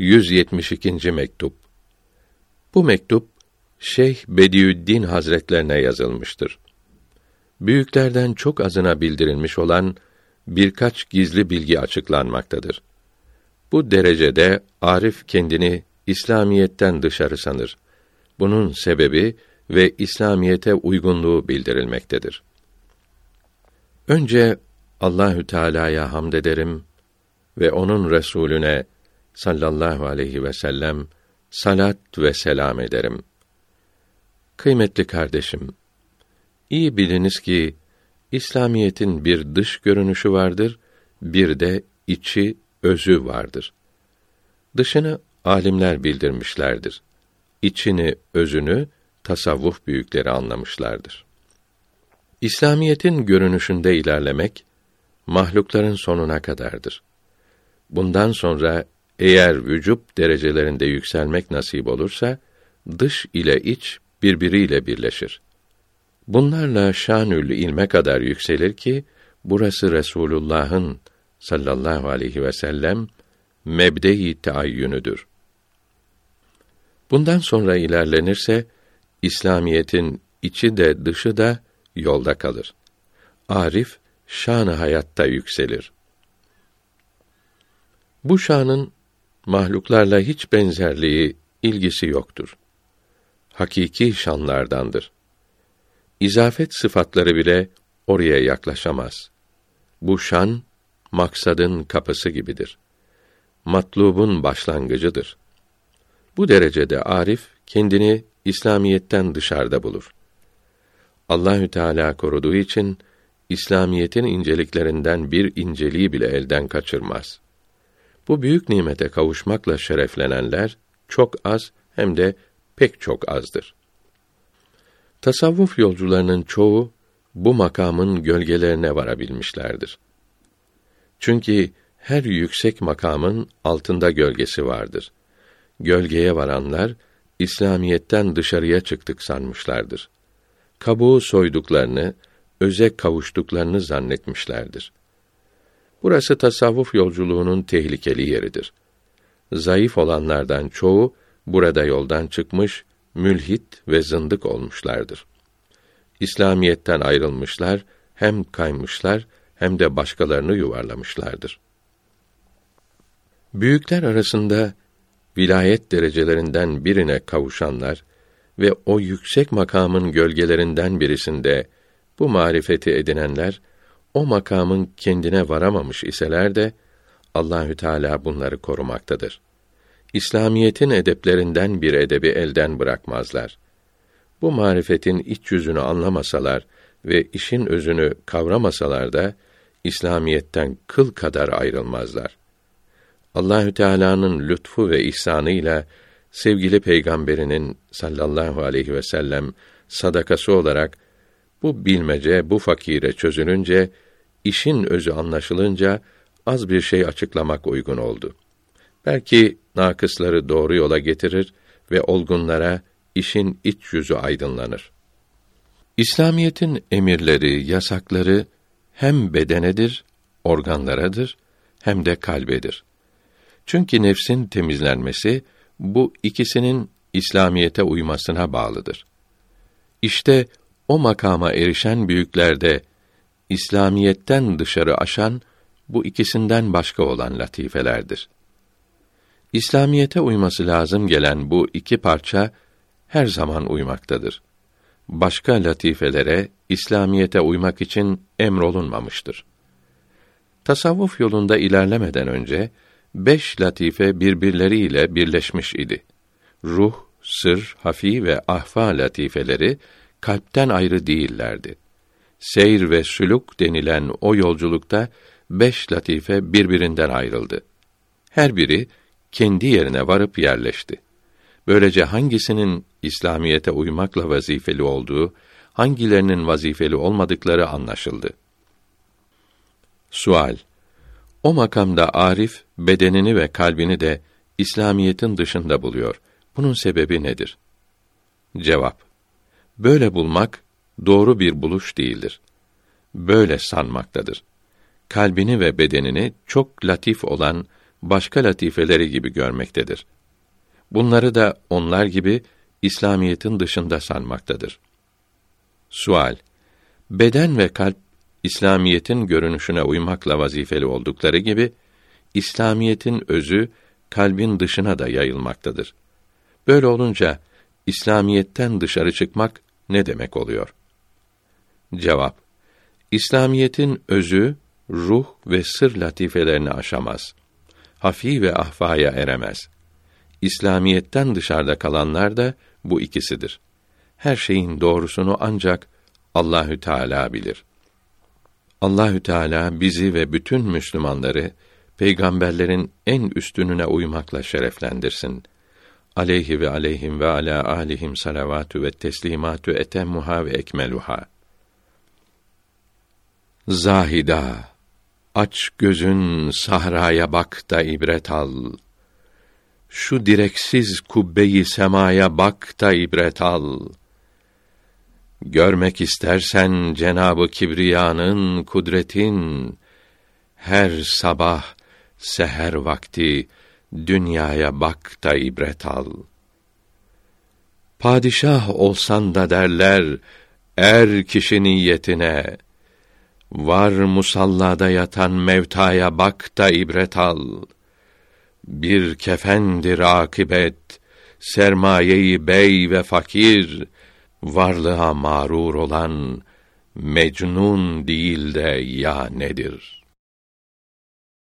172. mektup. Bu mektup Şeyh Bediüddin Hazretlerine yazılmıştır. Büyüklerden çok azına bildirilmiş olan birkaç gizli bilgi açıklanmaktadır. Bu derecede Arif kendini İslamiyetten dışarı sanır. Bunun sebebi ve İslamiyete uygunluğu bildirilmektedir. Önce Allahü Teala'ya hamd ederim ve onun Resulüne sallallahu aleyhi ve sellem salat ve selam ederim. Kıymetli kardeşim, iyi biliniz ki İslamiyetin bir dış görünüşü vardır, bir de içi, özü vardır. Dışını alimler bildirmişlerdir. İçini, özünü tasavvuf büyükleri anlamışlardır. İslamiyetin görünüşünde ilerlemek mahlukların sonuna kadardır. Bundan sonra eğer vücut derecelerinde yükselmek nasip olursa dış ile iç birbiriyle birleşir. Bunlarla şanül ilme kadar yükselir ki burası Resulullah'ın sallallahu aleyhi ve sellem mebde-i taayyünüdür. Bundan sonra ilerlenirse İslamiyetin içi de dışı da yolda kalır. Arif şanı hayatta yükselir. Bu şanın mahluklarla hiç benzerliği, ilgisi yoktur. Hakiki şanlardandır. İzafet sıfatları bile oraya yaklaşamaz. Bu şan maksadın kapısı gibidir. Matlubun başlangıcıdır. Bu derecede arif kendini İslamiyetten dışarıda bulur. Allahü Teala koruduğu için İslamiyetin inceliklerinden bir inceliği bile elden kaçırmaz. Bu büyük nimete kavuşmakla şereflenenler çok az hem de pek çok azdır. Tasavvuf yolcularının çoğu bu makamın gölgelerine varabilmişlerdir. Çünkü her yüksek makamın altında gölgesi vardır. Gölgeye varanlar İslamiyetten dışarıya çıktık sanmışlardır. Kabuğu soyduklarını, öze kavuştuklarını zannetmişlerdir. Burası tasavvuf yolculuğunun tehlikeli yeridir. Zayıf olanlardan çoğu burada yoldan çıkmış, mülhit ve zındık olmuşlardır. İslamiyetten ayrılmışlar, hem kaymışlar hem de başkalarını yuvarlamışlardır. Büyükler arasında vilayet derecelerinden birine kavuşanlar ve o yüksek makamın gölgelerinden birisinde bu marifeti edinenler o makamın kendine varamamış iseler de Allahü Teala bunları korumaktadır. İslamiyetin edeplerinden bir edebi elden bırakmazlar. Bu marifetin iç yüzünü anlamasalar ve işin özünü kavramasalar da İslamiyetten kıl kadar ayrılmazlar. Allahü Teala'nın lütfu ve ihsanıyla sevgili peygamberinin sallallahu aleyhi ve sellem sadakası olarak bu bilmece bu fakire çözülünce işin özü anlaşılınca az bir şey açıklamak uygun oldu. Belki nakısları doğru yola getirir ve olgunlara işin iç yüzü aydınlanır. İslamiyetin emirleri, yasakları hem bedenedir, organlaradır, hem de kalbedir. Çünkü nefsin temizlenmesi bu ikisinin İslamiyete uymasına bağlıdır. İşte o makama erişen büyüklerde İslamiyetten dışarı aşan bu ikisinden başka olan latifelerdir. İslamiyete uyması lazım gelen bu iki parça her zaman uymaktadır. Başka latifelere İslamiyete uymak için emrolunmamıştır. Tasavvuf yolunda ilerlemeden önce beş latife birbirleriyle birleşmiş idi. Ruh, sır, hafi ve ahfa latifeleri kalpten ayrı değillerdi. Seyr ve sülük denilen o yolculukta beş latife birbirinden ayrıldı. Her biri kendi yerine varıp yerleşti. Böylece hangisinin İslamiyete uymakla vazifeli olduğu, hangilerinin vazifeli olmadıkları anlaşıldı. Sual o makamda arif bedenini ve kalbini de İslamiyetin dışında buluyor. Bunun sebebi nedir? Cevap: Böyle bulmak doğru bir buluş değildir. Böyle sanmaktadır. Kalbini ve bedenini çok latif olan başka latifeleri gibi görmektedir. Bunları da onlar gibi İslamiyetin dışında sanmaktadır. Sual: Beden ve kalp İslamiyetin görünüşüne uymakla vazifeli oldukları gibi İslamiyetin özü kalbin dışına da yayılmaktadır. Böyle olunca İslamiyetten dışarı çıkmak ne demek oluyor? Cevap: İslamiyetin özü ruh ve sır latifelerini aşamaz. Hafi ve ahfaya eremez. İslamiyetten dışarıda kalanlar da bu ikisidir. Her şeyin doğrusunu ancak Allahü Teala bilir. Allahü Teala bizi ve bütün Müslümanları peygamberlerin en üstününe uymakla şereflendirsin. Aleyhi ve aleyhim ve ala alihim salavatü ve teslimatü etemmuha ve ekmeluha. Zahida, aç gözün sahraya bak da ibret al. Şu direksiz kubbeyi semaya bak da ibret al. Görmek istersen Cenabı Kibriya'nın kudretin her sabah seher vakti dünyaya bak da ibret al. Padişah olsan da derler er kişi niyetine var musallada yatan mevtaya bak da ibret al. Bir kefendir akibet sermayeyi bey ve fakir varlığa mağrur olan mecnun değil de ya nedir?''